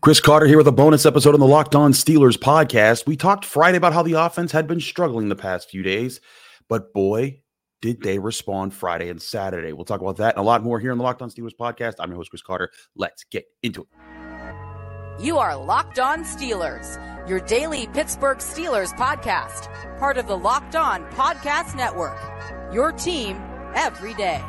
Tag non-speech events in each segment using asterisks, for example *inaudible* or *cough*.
Chris Carter here with a bonus episode on the Locked On Steelers podcast. We talked Friday about how the offense had been struggling the past few days, but boy, did they respond Friday and Saturday. We'll talk about that and a lot more here on the Locked On Steelers podcast. I'm your host, Chris Carter. Let's get into it. You are Locked On Steelers, your daily Pittsburgh Steelers podcast, part of the Locked On Podcast Network. Your team every day.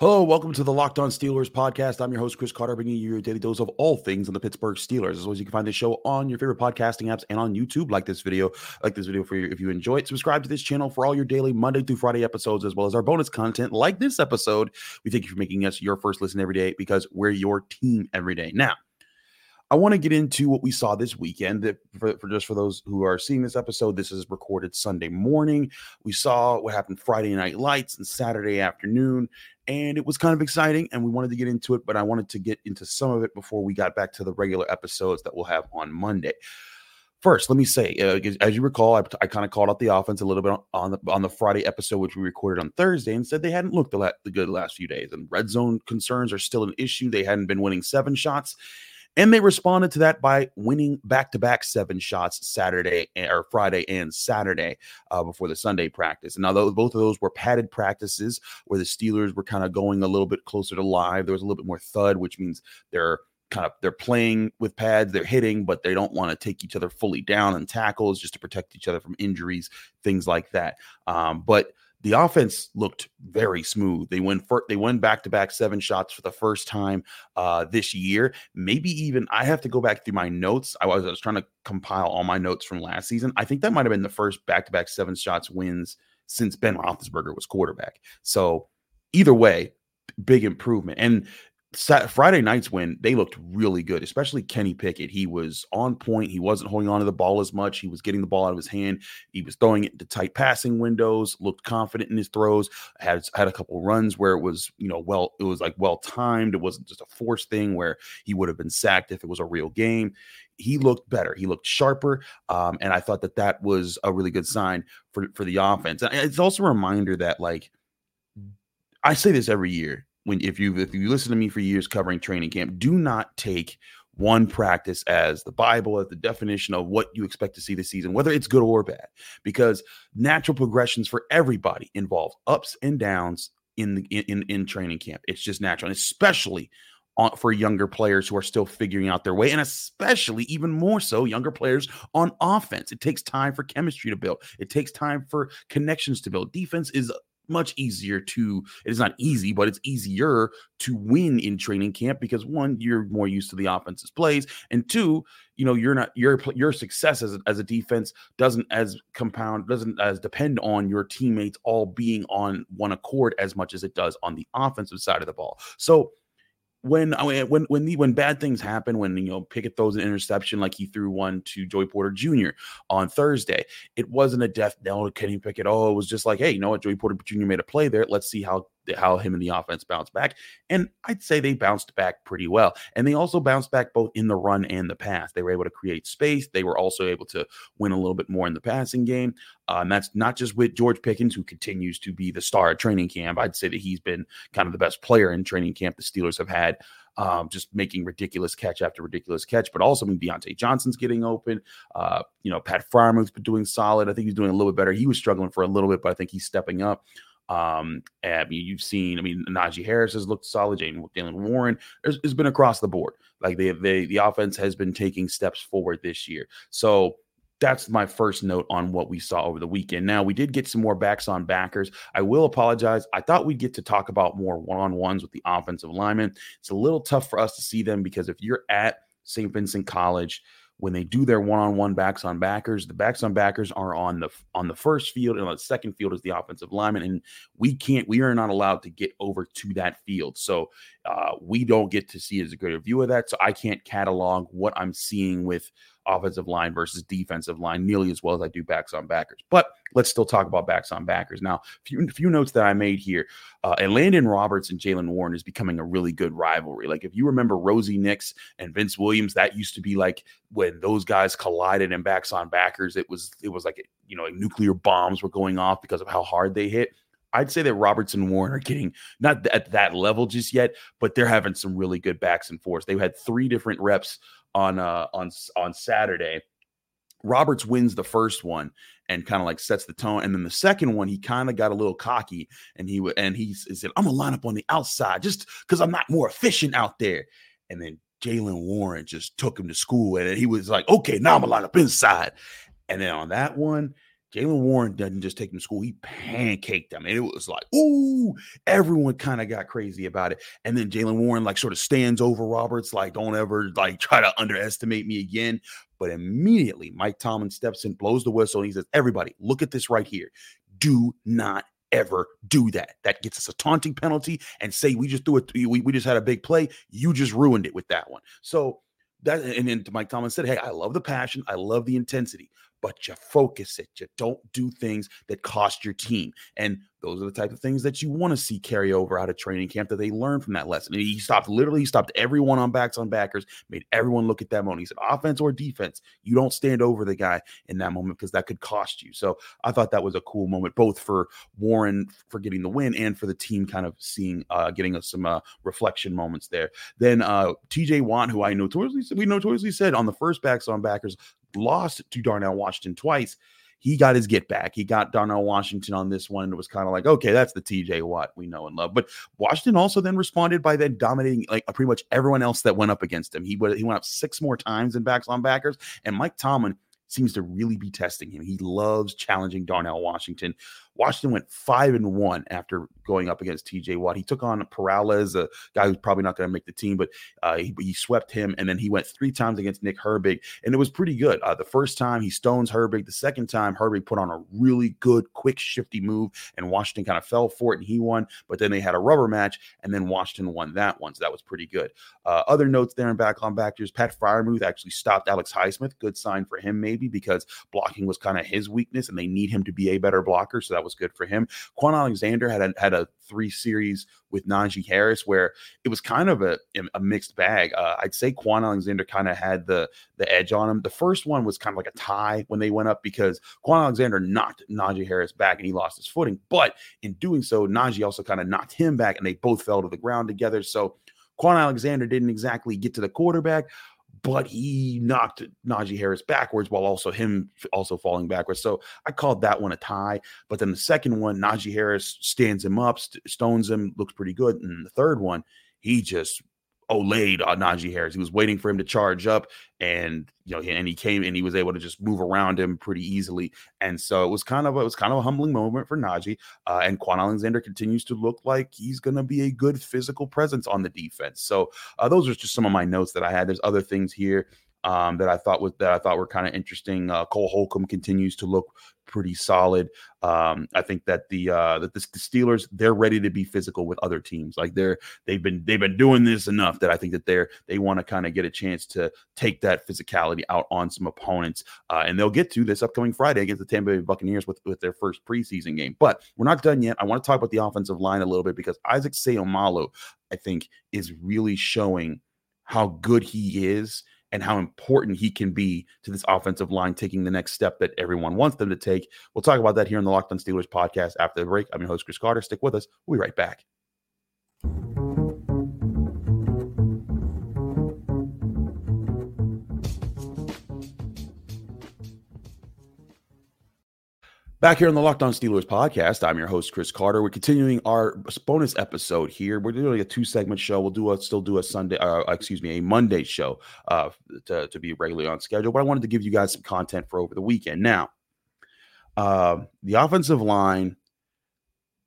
Hello, welcome to the Locked On Steelers podcast. I'm your host, Chris Carter, bringing you your daily dose of all things on the Pittsburgh Steelers. As always, you can find this show on your favorite podcasting apps and on YouTube. Like this video, like this video for you if you enjoy it. Subscribe to this channel for all your daily Monday through Friday episodes, as well as our bonus content like this episode. We thank you for making us your first listen every day because we're your team every day. Now, I want to get into what we saw this weekend. That for, for, just for those who are seeing this episode, this is recorded Sunday morning. We saw what happened Friday night lights and Saturday afternoon, and it was kind of exciting. And we wanted to get into it, but I wanted to get into some of it before we got back to the regular episodes that we'll have on Monday. First, let me say, uh, as you recall, I, I kind of called out the offense a little bit on the on the Friday episode, which we recorded on Thursday, and said they hadn't looked the, la- the good last few days, and red zone concerns are still an issue. They hadn't been winning seven shots, and they responded to that by winning back to back seven shots Saturday eh, or Friday and Saturday uh, before the Sunday practice. And now, both of those were padded practices where the Steelers were kind of going a little bit closer to live. There was a little bit more thud, which means they're kind of they're playing with pads, they're hitting, but they don't want to take each other fully down and tackles just to protect each other from injuries, things like that. Um, but the offense looked very smooth. They went for, they won back to back seven shots for the first time uh, this year. Maybe even I have to go back through my notes. I was, I was trying to compile all my notes from last season. I think that might have been the first back to back seven shots wins since Ben Roethlisberger was quarterback. So either way, big improvement. And Friday night's win, they looked really good, especially Kenny Pickett. He was on point. He wasn't holding on to the ball as much. He was getting the ball out of his hand. He was throwing it into tight passing windows, looked confident in his throws, had had a couple runs where it was, you know, well, it was like well timed. It wasn't just a forced thing where he would have been sacked if it was a real game. He looked better. He looked sharper. Um, and I thought that that was a really good sign for, for the offense. And it's also a reminder that, like, I say this every year when if you if you listen to me for years covering training camp, do not take one practice as the Bible, as the definition of what you expect to see this season, whether it's good or bad, because natural progressions for everybody involve ups and downs in the in in training camp. It's just natural, and especially on, for younger players who are still figuring out their way, and especially even more so younger players on offense. It takes time for chemistry to build. It takes time for connections to build. Defense is much easier to it is not easy but it's easier to win in training camp because one you're more used to the offense's plays and two you know you're not your your success as a, as a defense doesn't as compound doesn't as depend on your teammates all being on one accord as much as it does on the offensive side of the ball. So when when when the, when bad things happen, when you know Pickett throws an interception like he threw one to Joey Porter Jr. on Thursday, it wasn't a death knell to Kenny Pickett. Oh, it was just like, hey, you know what, Joey Porter Jr. made a play there. Let's see how how him and the offense bounced back. And I'd say they bounced back pretty well. And they also bounced back both in the run and the pass. They were able to create space. They were also able to win a little bit more in the passing game. Uh, and that's not just with George Pickens, who continues to be the star at training camp. I'd say that he's been kind of the best player in training camp the Steelers have had um, just making ridiculous catch after ridiculous catch. But also, I mean, Diontae Johnson's getting open. Uh, you know, Pat Freiermuth's been doing solid. I think he's doing a little bit better. He was struggling for a little bit, but I think he's stepping up. Um, and, you've seen, I mean, Najee Harris has looked solid. Jane, Jaylen Warren has, has been across the board. Like they, they, the offense has been taking steps forward this year. So that's my first note on what we saw over the weekend. Now, we did get some more backs on backers. I will apologize. I thought we'd get to talk about more one on ones with the offensive linemen. It's a little tough for us to see them because if you're at St. Vincent College, when they do their one-on-one backs on backers, the backs on backers are on the on the first field, and on the second field is the offensive lineman, and we can't, we are not allowed to get over to that field. So Uh, we don't get to see as a good view of that, so I can't catalog what I'm seeing with offensive line versus defensive line nearly as well as I do backs on backers. But let's still talk about backs on backers. Now, a few, few notes that I made here. Uh, and Landon Roberts and Jaylen Warren is becoming a really good rivalry. Like if you remember Rosie Nix and Vince Williams, that used to be like when those guys collided in backs on backers, it was it was like you know like nuclear bombs were going off because of how hard they hit. I'd say that Robertson and Warren are getting not at that level just yet, but they're having some really good backs and forths. They've had three different reps on uh on on Saturday. Roberts wins the first one and kind of like sets the tone, and then the second one he kind of got a little cocky and he would and he, he said, "I'm gonna line up on the outside just because I'm not more efficient out there." And then Jaylen Warren just took him to school, and he was like, "Okay, now I'm gonna line up inside." And then on that one, Jaylen Warren doesn't just take him to school, he pancaked them. And it was like, ooh, everyone kind of got crazy about it. And then Jaylen Warren like sort of stands over Roberts, like, don't ever like try to underestimate me again. But immediately Mike Tomlin steps in, blows the whistle, and he says, Everybody, look at this right here. Do not ever do that. That gets us a taunting penalty and say we just threw it, we, we just had a big play. You just ruined it with that one. So that and then Mike Tomlin said, Hey, I love the passion, I love the intensity, but you focus it. You don't do things that cost your team. And those are the type of things that you want to see carry over out of training camp that they learn from that lesson. And he stopped literally, he stopped everyone on backs on backers, made everyone look at that moment. He said, offense or defense, you don't stand over the guy in that moment because that could cost you. So I thought that was a cool moment, both for Warren for getting the win and for the team kind of seeing, uh, getting us some uh, reflection moments there. Then uh, TJ Watt, who I notoriously, we notoriously said on the first backs on backers, lost to Darnell Washington twice he got his get back. He got Darnell Washington on this one. And It was kind of like, okay, that's the TJ Watt we know and love. But Washington also then responded by then dominating like pretty much everyone else that went up against him. He went, he went up six more times in backs on backers. And Mike Tomlin seems to really be testing him. He loves challenging Darnell Washington. Washington went five and one after going up against TJ Watt. He took on Perales, a guy who's probably not going to make the team, but uh, he, he, swept him. And then he went three times against Nick Herbig, and it was pretty good. Uh, the first time he stones Herbig. The second time Herbig put on a really good, quick, shifty move, and Washington kind of fell for it, and he won. But then they had a rubber match, and then Washington won that one, so that was pretty good. Uh, other notes there in back on backers, Pat Freiermuth actually stopped Alex Highsmith. Good sign for him, maybe because blocking was kind of his weakness, and they need him to be a better blocker. So that was good for him. Kwon Alexander had a, had a three series with Najee Harris where it was kind of a, a mixed bag. Uh, I'd say Kwon Alexander kind of had the the edge on him. The first one was kind of like a tie when they went up because Kwon Alexander knocked Najee Harris back and he lost his footing. But in doing so, Najee also kind of knocked him back and they both fell to the ground together. So Kwon Alexander didn't exactly get to the quarterback, but he knocked Najee Harris backwards while also him also falling backwards. So I called that one a tie. But then the second one, Najee Harris stands him up, st- stones him, looks pretty good. And the third one, he just olayed on Najee Harris. He was waiting for him to charge up, and you know, and he came and he was able to just move around him pretty easily. And so it was kind of a, it was kind of a humbling moment for Najee. Uh, and Kwon Alexander continues to look like he's going to be a good physical presence on the defense. So uh, those are just some of my notes that I had. There's other things here um, that I thought was that I thought were kind of interesting. Uh, Cole Holcomb continues to look pretty solid. Um, I think that the uh, that the, the, Steelers they're ready to be physical with other teams. Like they're they've been they've been doing this enough that I think that they're they want to kind of get a chance to take that physicality out on some opponents, uh, and they'll get to this upcoming Friday against the Tampa Bay Buccaneers with with their first preseason game. But we're not done yet. I want to talk about the offensive line a little bit because Isaac Seumalo I think is really showing how good he is and how important he can be to this offensive line taking the next step that everyone wants them to take. We'll talk about that here in the Locked On Steelers podcast after the break. I'm your host, Chris Carter. Stick with us. We'll be right back. Back here on the Locked On Steelers podcast, I'm your host Chris Carter. We're continuing our bonus episode here. We're doing a two segment show. We'll do a still do a Sunday, uh, excuse me, a Monday show uh, to, to be regularly on schedule. But I wanted to give you guys some content for over the weekend. Now, uh, the offensive line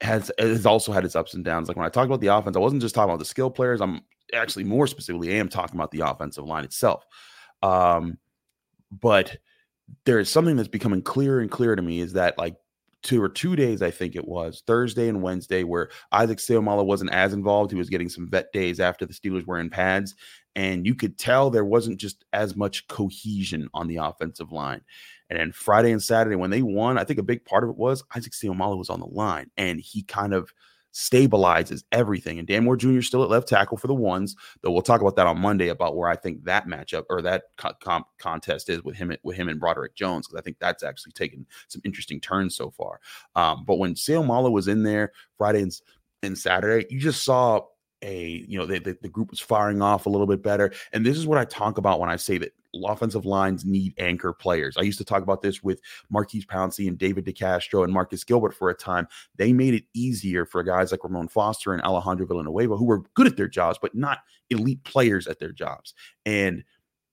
has has also had its ups and downs. Like when I talk about the offense, I wasn't just talking about the skill players. I'm actually more specifically, I am talking about the offensive line itself. Um, but there is something that's becoming clearer and clearer to me is that like two or two days, I think it was Thursday and Wednesday, where Isaac Seumalo wasn't as involved. He was getting some vet days after the Steelers were in pads, and you could tell there wasn't just as much cohesion on the offensive line. And then Friday and Saturday, when they won, I think a big part of it was Isaac Seumalo was on the line, and he kind of stabilizes everything. And Dan Moore Jr. still at left tackle for the ones, though we'll talk about that on Monday about where I think that matchup or that co- contest is with him with him and Broderick Jones because I think that's actually taken some interesting turns so far. Um, but when Seumalo was in there Friday and, and Saturday, you just saw a you know the, the, the, group was firing off a little bit better and this is what i talk about when i say that offensive lines need anchor players. I used to talk about this with Maurkice Pouncey and david decastro and marcus gilbert for a time. They made it easier for guys like ramon foster and alejandro villanueva who were good at their jobs but not elite players at their jobs. And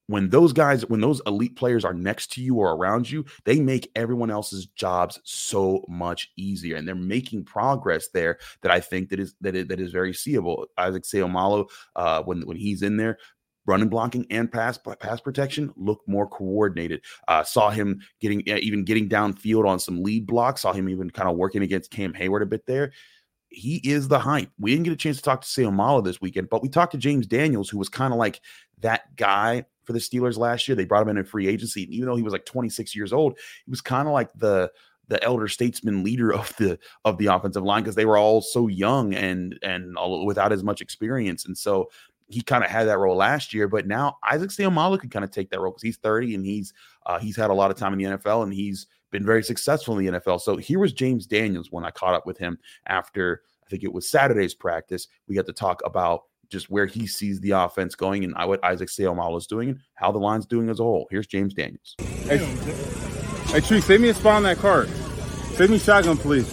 when those guys when those elite players are next to you or around you they make everyone else's jobs so much easier and they're making progress there that i think that is that is, that is very seeable isaac seumalo uh when when he's in there running blocking and pass pass protection look more coordinated. Uh, saw him getting even getting downfield on some lead blocks. Saw him even kind of working against Cam Heyward a bit there. He is the hype. We didn't get a chance to talk to Seumalo this weekend, but we talked to James Daniels, who was kind of like that guy for the Steelers last year. They brought him in in free agency. And even though he was like 26 years old, he was kind of like the the elder statesman leader *laughs* of the of the offensive line because they were all so young and and all, without as much experience. And so he kind of had that role last year, but now Isaac Seumalo could kind of take that role because he's 30 and he's uh, he's had a lot of time in the NFL and he's been very successful in the NFL. So here was James Daniels when I caught up with him after I think it was Saturday's practice. We got to talk about just where he sees the offense going and what Isaac Seumalo is doing and how the line's doing as a whole. Here's James Daniels. Hey, hey Tree, save me a spot on that card. Save me shotgun, please.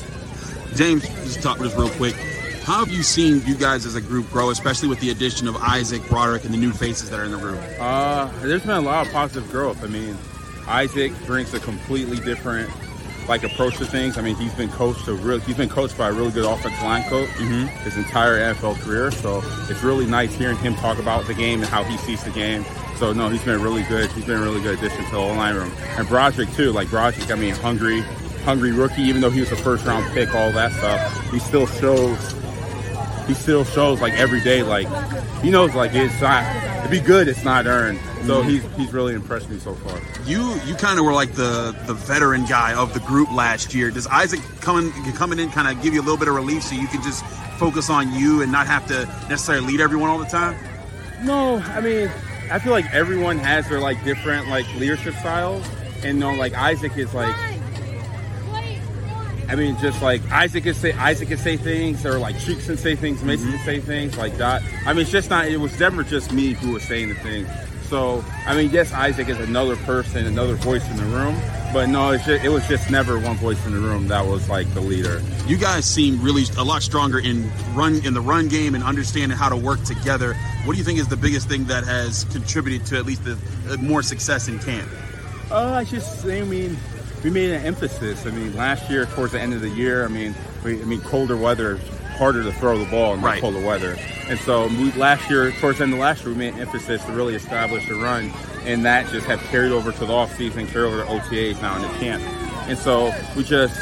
James, just talk just real quick. How have you seen you guys as a group grow, especially with the addition of Isaac, Broderick, and the new faces that are in the room? Uh, there's been a lot of positive growth. I mean, Isaac brings a completely different like approach to things. I mean, he's been coached to real, he's been coached by a really good offensive line coach mm-hmm. his entire NFL career. So it's really nice hearing him talk about the game and how he sees the game. So no, he's been really good. He's been a really good addition to the line room. And Broderick too. Like Broderick, I mean, hungry, hungry rookie. Even though he was a first round pick, all that stuff, he still shows. He still shows like every day, like he knows like it's not be good, it's not earned. So mm-hmm. he's he's really impressed me so far. You you kind of were like the the veteran guy of the group last year. Does Isaac coming coming in kind of give you a little bit of relief so you can just focus on you and not have to necessarily lead everyone all the time? No, I mean I feel like everyone has their like different like leadership styles, and you know like Isaac is like. I mean, just like Isaac can say Isaac can say things, or like Chuks can say things, Mason mm-hmm. can say things like that. I mean, it's just not. It was never just me who was saying the things. So, I mean, yes, Isaac is another person, another voice in the room, but no, just, it was just never one voice in the room that was like the leader. You guys seem really a lot stronger in run in the run game and understanding how to work together. What do you think is the biggest thing that has contributed to at least the, uh, more success in camp? Uh, I just, I mean, we made an emphasis. I mean, last year towards the end of the year, I mean, we, I mean, colder weather harder to throw the ball in right. colder weather. And so we, last year, towards the end of last year, we made an emphasis to really establish the run, and that just have carried over to the offseason, carried over to OTAs now in the camp. And so we just,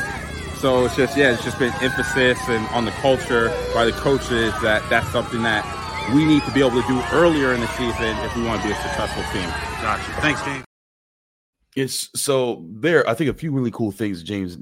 so it's just, yeah, it's just been emphasis and on the culture by the coaches that that's something that we need to be able to do earlier in the season if we want to be a successful team. Gotcha. Thanks, James. It's so there. I think a few really cool things James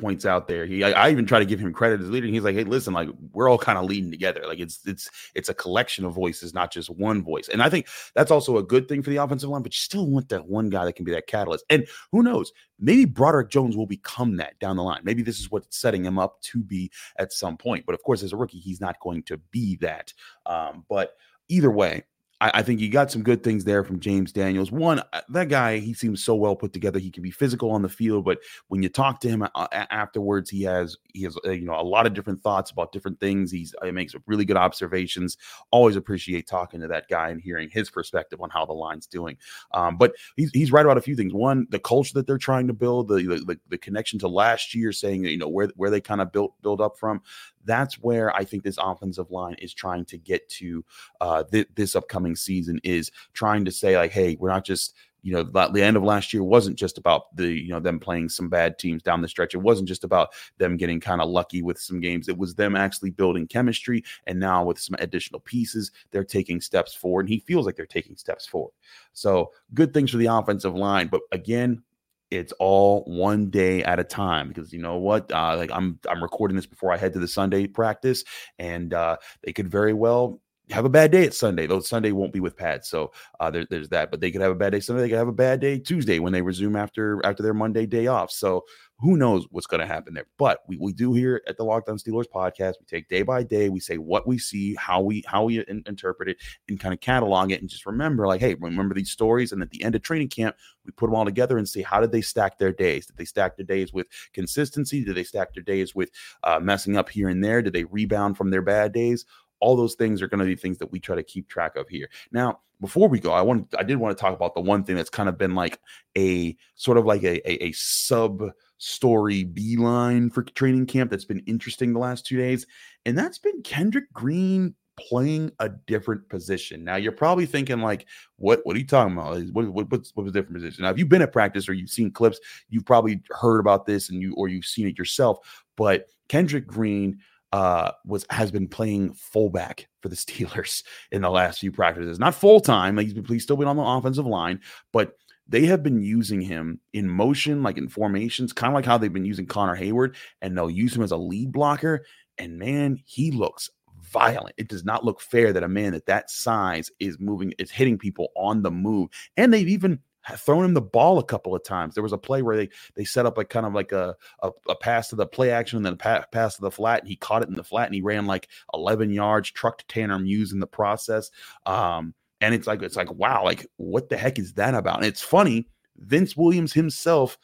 points out there. He, I, I, even try to give him credit as leader. He's like, "Hey, listen, like we're all kind of leading together. Like it's it's it's a collection of voices, not just one voice." And I think that's also a good thing for the offensive line. But you still want that one guy that can be that catalyst. And who knows? Maybe Broderick Jones will become that down the line. Maybe this is what's setting him up to be at some point. But of course, as a rookie, he's not going to be that. Um, but either way, I, I, think you got some good things there from James Daniels. One, uh, that guy, he seems so well put together. He can be physical on the field, but when you talk to him uh, afterwards, he has he has uh, you know a lot of different thoughts about different things. He's he makes really good observations. Always appreciate talking to that guy and hearing his perspective on how the line's doing. Um, but he's he's right about a few things. One, the culture that they're trying to build, the the, the connection to last year, saying you know where where they kind of built build up from that's where I think this offensive line is trying to get to uh, th- this upcoming season is trying to say like, hey, we're not just you know, the, the end of last year wasn't just about the, you know, them playing some bad teams down the stretch. It wasn't just about them getting kind of lucky with some games. It was them actually building chemistry. And now with some additional pieces, they're taking steps forward. And he feels like they're taking steps forward. So good things for the offensive line. But again, it's all one day at a time because you know what uh, like i'm i'm recording this before i head to the sunday practice and uh, they could very well have a bad day at Sunday. Though Sunday won't be with pads, so uh, there, there's that. But they could have a bad day Sunday. They could have a bad day Tuesday when they resume after after their Monday day off. So who knows what's going to happen there? But we, we do here at the Locked On Steelers podcast. We take day by day. We say what we see, how we how we in, interpret it, and kind of catalog it. And just remember, like, hey, remember these stories. And at the end of training camp, we put them all together and see how did they stack their days? Did they stack their days with consistency? Did they stack their days with uh, messing up here and there? Did they rebound from their bad days? all those things are going to be things that we try to keep track of here. Now, before we go, I want I did want to talk about the one thing that's kind of been like a sort of like a, a, a sub story beeline for training camp that's been interesting the last two days, and that's been Kendrick Green playing a different position. Now you're probably thinking like, what what are you talking about? What, what what's what's a different position? Now, if you've been at practice or you've seen clips, you've probably heard about this and you or you've seen it yourself. But Kendrick Green uh, was has been playing fullback for the *laughs* Steelers in the last few practices. Not full time, like he's, he's still been on the offensive line, but they have been using him in motion, like in formations, kind of like how they've been using Connor Heyward, and they'll use him as a lead blocker. And man, he looks violent. It does not look fair that a man at that size is moving, is hitting people on the move. And they've even thrown him the ball a couple of times. There was a play where they they set up like kind of like a a, a pass to the play action and then a pa- pass to the flat, and he caught it in the flat and he ran like 11 yards, trucked Tanner Muse in the process. Um, and it's like it's like wow, like what the heck is that about? And it's funny, Vince Williams himself,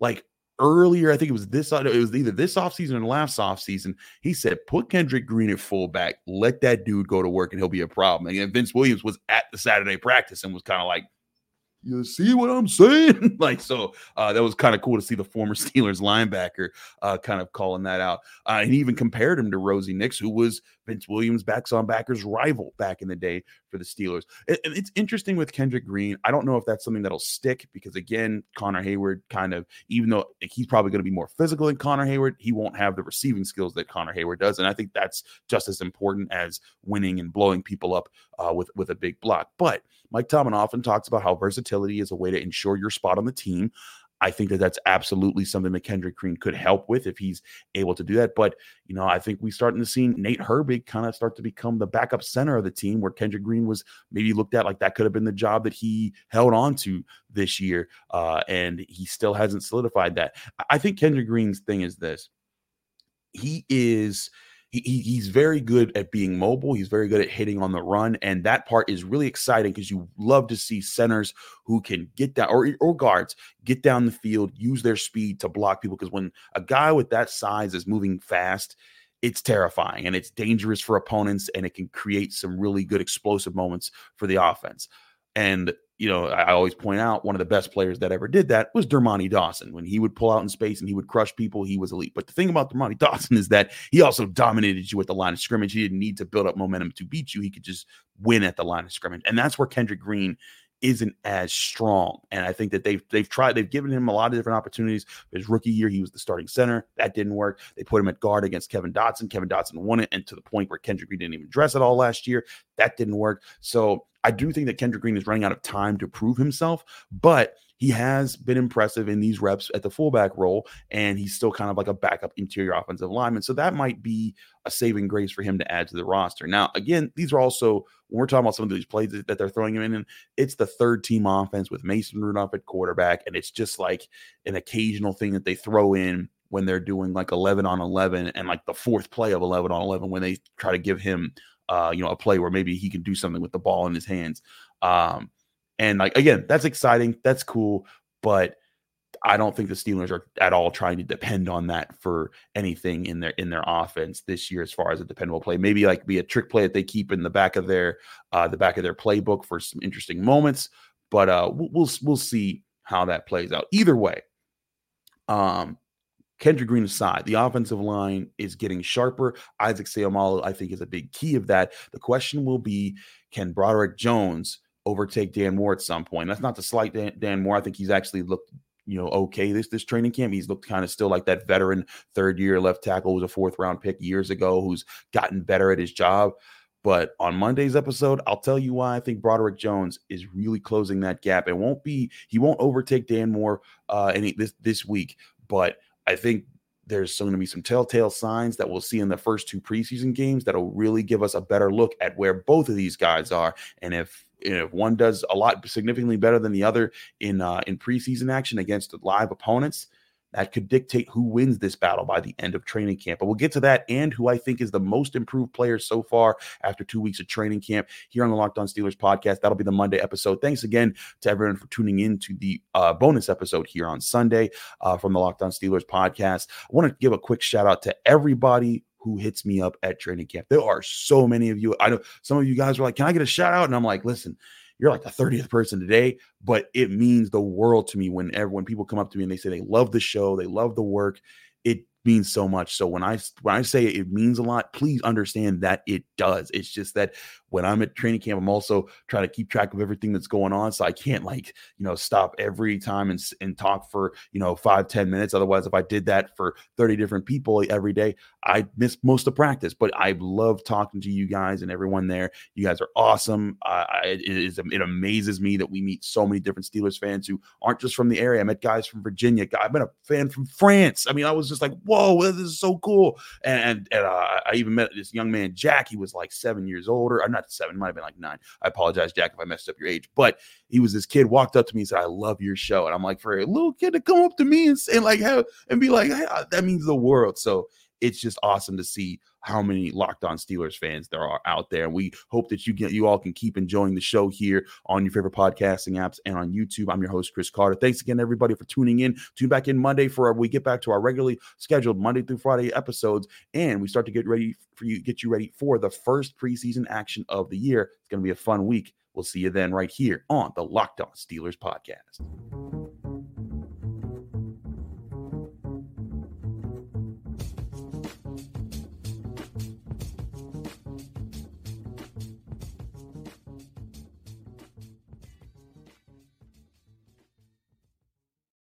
like earlier, I think it was this, it was either this offseason or last offseason. He said, put Kendrick Green at fullback, let that dude go to work and he'll be a problem. And Vince Williams was at the Saturday practice and was kind of like, you see what I'm saying? *laughs* like, so uh, that was kind of cool to see the former *laughs* Steelers linebacker uh, kind of calling that out. Uh, and he even compared him to Rosie Nix, who was Vince Williams' backs on backers rival back in the day for the Steelers. It, it's interesting with Kendrick Green. I don't know if that's something that'll stick because, again, Connor Heyward kind of, even though he's probably going to be more physical than Connor Heyward, he won't have the receiving skills that Connor Heyward does. And I think that's just as important as winning and blowing people up uh, with, with a big block. But Mike Tomlin often talks about how versatility is a way to ensure your spot on the team. I think that that's absolutely something that Kendrick Green could help with if he's able to do that. But, you know, I think we starting to see Nate Herbig kind of start to become the backup center of the team where Kendrick Green was maybe looked at like that could have been the job that he held on to this year. Uh, and he still hasn't solidified that. I think Kendrick Green's thing is this he is – he, he's very good at being mobile. He's very good at hitting on the run, and that part is really exciting because you love to see centers who can get down or, or guards get down the field, use their speed to block people. Because when a guy with that size is moving fast, it's terrifying and it's dangerous for opponents, and it can create some really good explosive moments for the offense. And you know, I always point out one of the best players that ever did that was Dermontti Dawson. When he would pull out in space and he would crush people, he was elite. But the thing about Dermontti *laughs* Dawson is that he also dominated you at the line of scrimmage. He didn't need to build up momentum to beat you. He could just win at the line of scrimmage. And that's where Kendrick Green isn't as strong. And I think that they've they've tried, they've given him a lot of different opportunities. His rookie year, he was the starting center. That didn't work. They put him at guard against Kevin Dotson. Kevin Dotson won it, and to the point where Kendrick Green didn't even dress at all last year. That didn't work. So I do think that Kendrick Green is running out of time to prove himself, but he has been impressive in these reps at the fullback role, and he's still kind of like a backup interior offensive lineman. So that might be a saving grace for him to add to the roster. Now, again, these are also when we're talking about some of these plays that they're throwing him in, and it's the third team offense with Mason Rudolph at quarterback, and it's just like an occasional thing that they throw in when they're doing like 11 on 11 and like the fourth play of 11 on 11 when they try to give him uh, you know, a play where maybe he can do something with the ball in his hands. Um, and like again, that's exciting, that's cool, but I don't think the Steelers are at all trying to depend on that for anything in their in their offense this year, as far as a dependable play. Maybe like be a trick play that they keep in the back of their uh, the back of their playbook for some interesting moments. But uh, we'll we'll see how that plays out. Either way, um, Kendrick Green aside, the offensive line is getting sharper. Isaac Seumalo, I think, is a big key of that. The question will be can Broderick Jones overtake Dan Moore at some point. That's not to slight Dan, Dan Moore. I think he's actually looked you know okay this this training camp. He's looked kind of still like that veteran third year left tackle who was a fourth round pick years ago who's gotten better at his job. But on Monday's episode, I'll tell you why I think Broderick Jones is really closing that gap. It won't be he won't overtake Dan Moore uh any this this week, but I think there's going to be some telltale signs that we'll see in the first two preseason games that'll really give us a better look at where both of these guys are and if if one does a lot significantly better than the other in uh, in preseason action against live opponents, that could dictate who wins this battle by the end of training camp. But we'll get to that and who I think is the most improved player so far after two weeks of training camp here on the Locked On Steelers podcast. That'll be the Monday episode. Thanks again to everyone for tuning in to the uh, bonus episode here on Sunday uh, from the Locked On Steelers podcast. I want to give a quick shout out to everybody who hits me up at training camp. There are so many of you. I know some of you guys are like, "Can I get a shout out?" And I'm like, "Listen, you're like the 30th person today, but it means the world to me when when people come up to me and they say they love the show, they love the work. Means so much. So when I when I say it means a lot, please understand that it does. It's just that when I'm at training camp, I'm also trying to keep track of everything that's going on. So I can't like, you know, stop every time and, and talk for, you know, five ten minutes. Otherwise, if I did that for 30 different people every day, I'd miss most of practice. But I love talking to you guys and everyone there. You guys are awesome. It is it amazes me that we meet so many different Steelers fans who aren't just from the area. I met guys from Virginia. I've been a fan from France. I mean, I was just like, whoa, this is so cool. And, and, uh, I even met this young man, Jack. He was like seven years older. I'm not seven, might have been like nine. I apologize, Jack, if I messed up your age. But he was this kid, walked up to me and said, I love your show. And I'm like, for a little kid to come up to me and, and like have and be like, that means the world. So it's just awesome to see how many locked on Steelers fans there are out there. And we hope that you get you all can keep enjoying the show here on your favorite podcasting apps and on YouTube. I'm your host, Chris Carter. Thanks again, everybody, for tuning in. Tune back in Monday for our, we get back to our regularly scheduled Monday through Friday episodes, and we start to get ready for you, get you ready for the first preseason action of the year. It's gonna be a fun week. We'll see you then right here on the Locked On Steelers podcast.